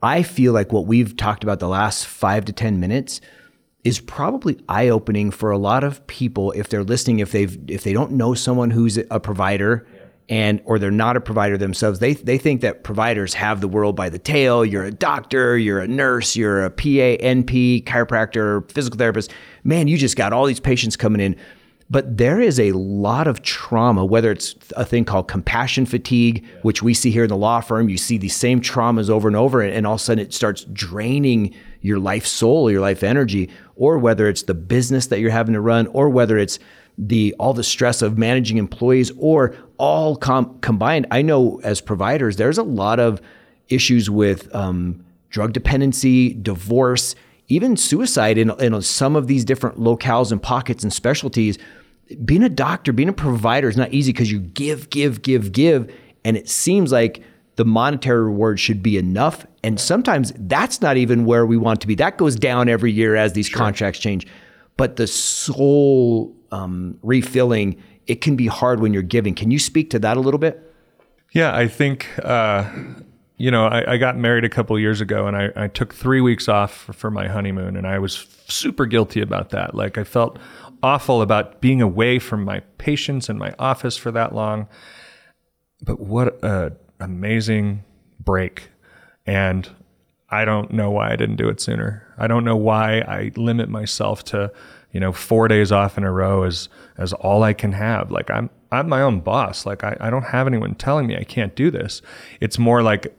[SPEAKER 1] I feel like what we've talked about the last five to 10 minutes is probably eye opening for a lot of people if they're listening, if they've, if they don't know someone who's a provider and, or they're not a provider themselves, they, they think that providers have the world by the tail. You're a doctor, you're a nurse, you're a PA, NP, chiropractor, physical therapist. Man, you just got all these patients coming in. But there is a lot of trauma, whether it's a thing called compassion fatigue, which we see here in the law firm. You see these same traumas over and over, and all of a sudden it starts draining your life soul, your life energy, or whether it's the business that you're having to run, or whether it's the all the stress of managing employees, or all com- combined. I know as providers, there's a lot of issues with um, drug dependency, divorce, even suicide in, in some of these different locales and pockets and specialties being a doctor, being a provider is not easy because you give, give, give, give. And it seems like the monetary reward should be enough. And sometimes that's not even where we want to be. That goes down every year as these contracts change. But the soul um, refilling, it can be hard when you're giving. Can you speak to that a little bit?
[SPEAKER 2] Yeah, I think uh, you know I, I got married a couple years ago, and I, I took three weeks off for, for my honeymoon, and I was super guilty about that. Like I felt awful about being away from my patients and my office for that long. But what a amazing break, and I don't know why I didn't do it sooner. I don't know why I limit myself to, you know, four days off in a row as as all I can have. Like I'm I'm my own boss. Like I, I don't have anyone telling me I can't do this. It's more like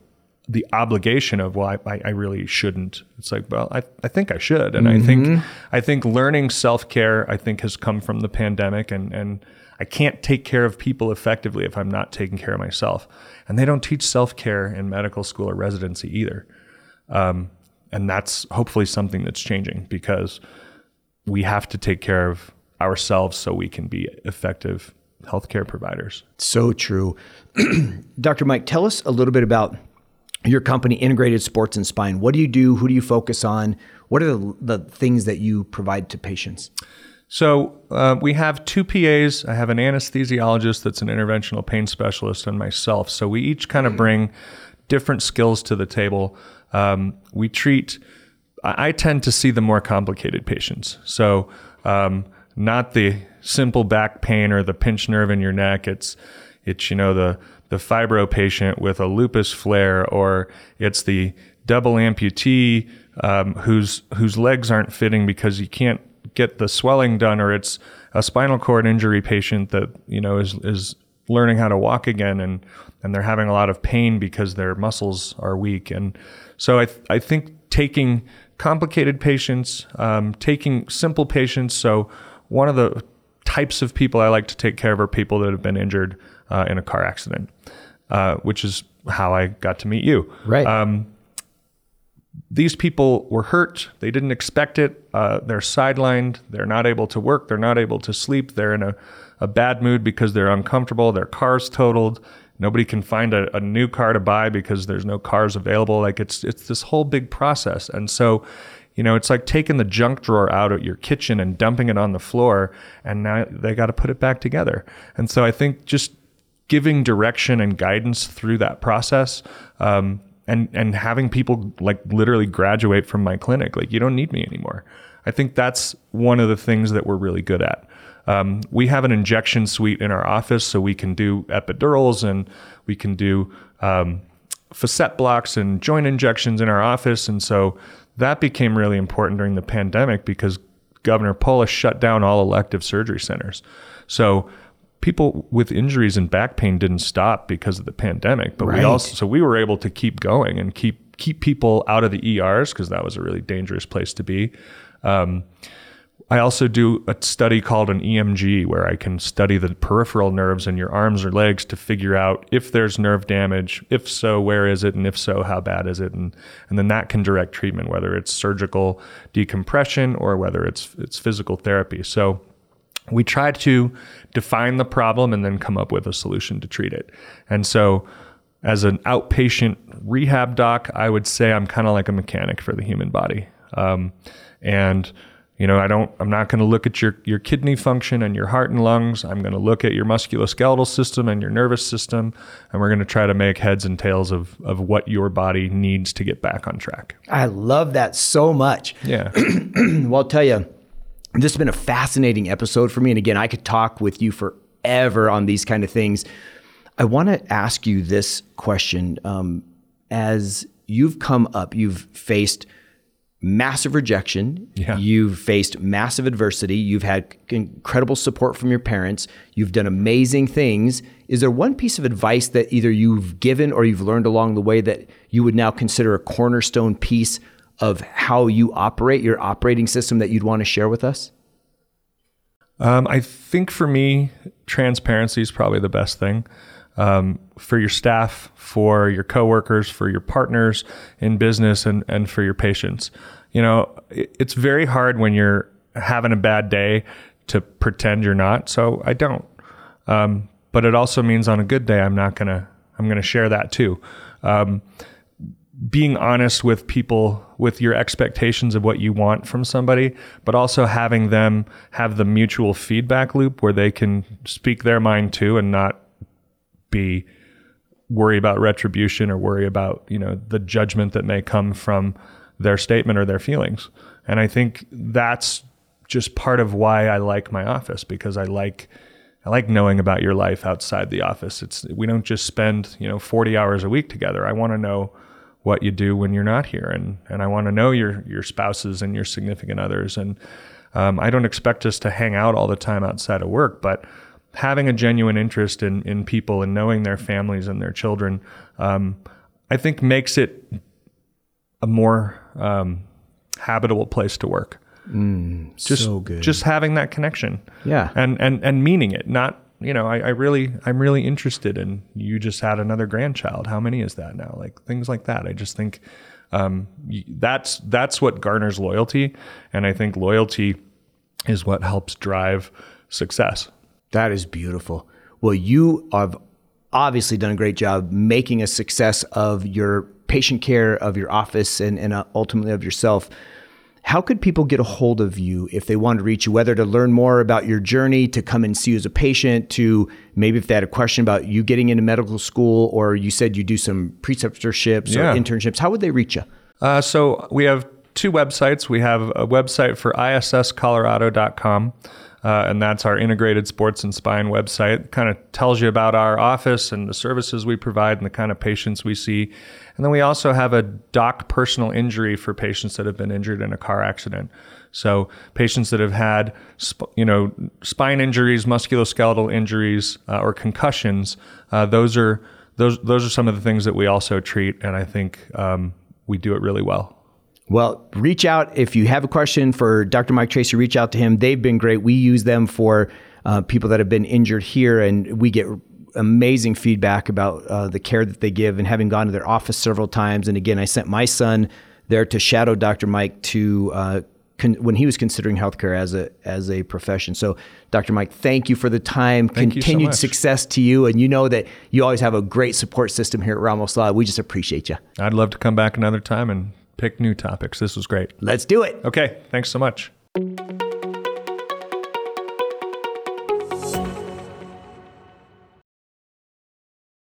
[SPEAKER 2] the obligation of well, I, I, really shouldn't. It's like, well, I, I think I should. And I think mm-hmm. I think learning self care I think has come from the pandemic and and I can't take care of people effectively if I'm not taking care of myself. And they don't teach self care in medical school or residency either. Um, and that's hopefully something that's changing because we have to take care of ourselves so we can be effective healthcare providers.
[SPEAKER 1] So true. Dr. Mike, tell us a little bit about your company, Integrated Sports and Spine. What do you do? Who do you focus on? What are the, the things that you provide to patients?
[SPEAKER 2] So uh, we have two PAs. I have an anesthesiologist that's an interventional pain specialist, and myself. So we each kind of bring different skills to the table. Um, we treat. I tend to see the more complicated patients. So um, not the simple back pain or the pinched nerve in your neck. It's it's you know the the fibro patient with a lupus flare, or it's the double amputee um, whose whose legs aren't fitting because you can't get the swelling done, or it's a spinal cord injury patient that you know is is learning how to walk again, and and they're having a lot of pain because their muscles are weak, and so I th- I think taking complicated patients, um, taking simple patients. So one of the types of people I like to take care of are people that have been injured uh, in a car accident, uh, which is how I got to meet you.
[SPEAKER 1] Right.
[SPEAKER 2] Um, these people were hurt. They didn't expect it. Uh, they're sidelined. They're not able to work. They're not able to sleep. They're in a, a bad mood because they're uncomfortable. Their car's totaled. Nobody can find a, a new car to buy because there's no cars available. Like it's it's this whole big process. And so, you know, it's like taking the junk drawer out of your kitchen and dumping it on the floor, and now they got to put it back together. And so I think just giving direction and guidance through that process um, and and having people like literally graduate from my clinic like you don't need me anymore. I think that's one of the things that we're really good at. Um, we have an injection suite in our office so we can do epidurals and we can do um, facet blocks and joint injections in our office. And so that became really important during the pandemic because governor polis shut down all elective surgery centers. So people with injuries and back pain didn't stop because of the pandemic, but
[SPEAKER 1] Right.
[SPEAKER 2] we also so we were able to keep going and keep keep people out of the ERs because that was a really dangerous place to be. Um, I also do a study called an EMG where I can study the peripheral nerves in your arms or legs to figure out if there's nerve damage. If so, where is it? And if so, how bad is it? And, and then that can direct treatment, whether it's surgical decompression or whether it's, it's physical therapy. So we try to define the problem and then come up with a solution to treat it. And so, as an outpatient rehab doc, I would say I'm kind of like a mechanic for the human body. Um, and you know, I don't. I'm not going to look at your your kidney function and your heart and lungs. I'm going to look at your musculoskeletal system and your nervous system, and we're going to try to make heads and tails of of what your body needs to get back on track.
[SPEAKER 1] I love that so much.
[SPEAKER 2] Yeah.
[SPEAKER 1] Well, I'll tell you, this has been a fascinating episode for me. And again, I could talk with you forever on these kind of things. I want to ask you this question. Um, as you've come up, you've faced massive rejection,
[SPEAKER 2] Yeah.
[SPEAKER 1] you've faced massive adversity, you've had incredible support from your parents, you've done amazing things. Is there one piece of advice that either you've given or you've learned along the way that you would now consider a cornerstone piece of how you operate, your operating system that you'd want to share with us?
[SPEAKER 2] Um, I think for me, transparency is probably the best thing um, for your staff, for your coworkers, for your partners in business, and and for your patients. You know, it, it's very hard when you're having a bad day to pretend you're not. So I don't. Um, but it also means on a good day, I'm not gonna I'm gonna share that too. Um, being honest with people with your expectations of what you want from somebody, but also having them have the mutual feedback loop where they can speak their mind too and not be worry about retribution or worry about, you know, the judgment that may come from their statement or their feelings. And I think that's just part of why I like my office because I like I like knowing about your life outside the office. It's we don't just spend, you know, 40 hours a week together. I want to know what you do when you're not here and and I want to know your your spouses and your significant others and um, I don't expect us to hang out all the time outside of work, but having a genuine interest in in people and knowing their families and their children, um, I think makes it a more um, habitable place to work. Just,
[SPEAKER 1] so good.
[SPEAKER 2] Just having that connection.
[SPEAKER 1] Yeah.
[SPEAKER 2] And and and meaning it, not you know, I, I really I'm really interested in you just had another grandchild. How many is that now? Like things like that. I just think um, that's that's what garners loyalty, and I think loyalty is what helps drive success.
[SPEAKER 1] That is beautiful. Well, you have obviously done a great job making a success of your patient care, of your office, and, and uh, ultimately of yourself. How could people get a hold of you if they wanted to reach you, whether to learn more about your journey, to come and see you as a patient, to maybe if they had a question about you getting into medical school, or you said you do some preceptorships
[SPEAKER 2] Yeah.
[SPEAKER 1] or internships, how would they reach you?
[SPEAKER 2] Uh, so we have two websites. We have a website for isscolorado.com, uh, and that's our integrated sports and spine website. Kind of tells you about our office and the services we provide and the kind of patients we see. And then we also have a doc personal injury for patients that have been injured in a car accident. So patients that have had, you know, spine injuries, musculoskeletal injuries, uh, or concussions. Uh, those are those those are some of the things that we also treat, and I think um, we do it really well.
[SPEAKER 1] Well, reach out if you have a question for Dr. Mike Tracy. Reach out to him. They've been great. We use them for uh, people that have been injured here, and we get amazing feedback about uh, the care that they give and having gone to their office several times. And again, I sent my son there to shadow Dr. Mike to uh, con- when he was considering healthcare as a as a profession. So, Dr. Mike, thank you for the time.
[SPEAKER 2] Thank you so
[SPEAKER 1] Continued success to you, and you know that you always have a great support system here at Ramos Law. We just appreciate you.
[SPEAKER 2] I'd love to come back another time and pick new topics. This was great.
[SPEAKER 1] Let's do it.
[SPEAKER 2] Okay, thanks so much.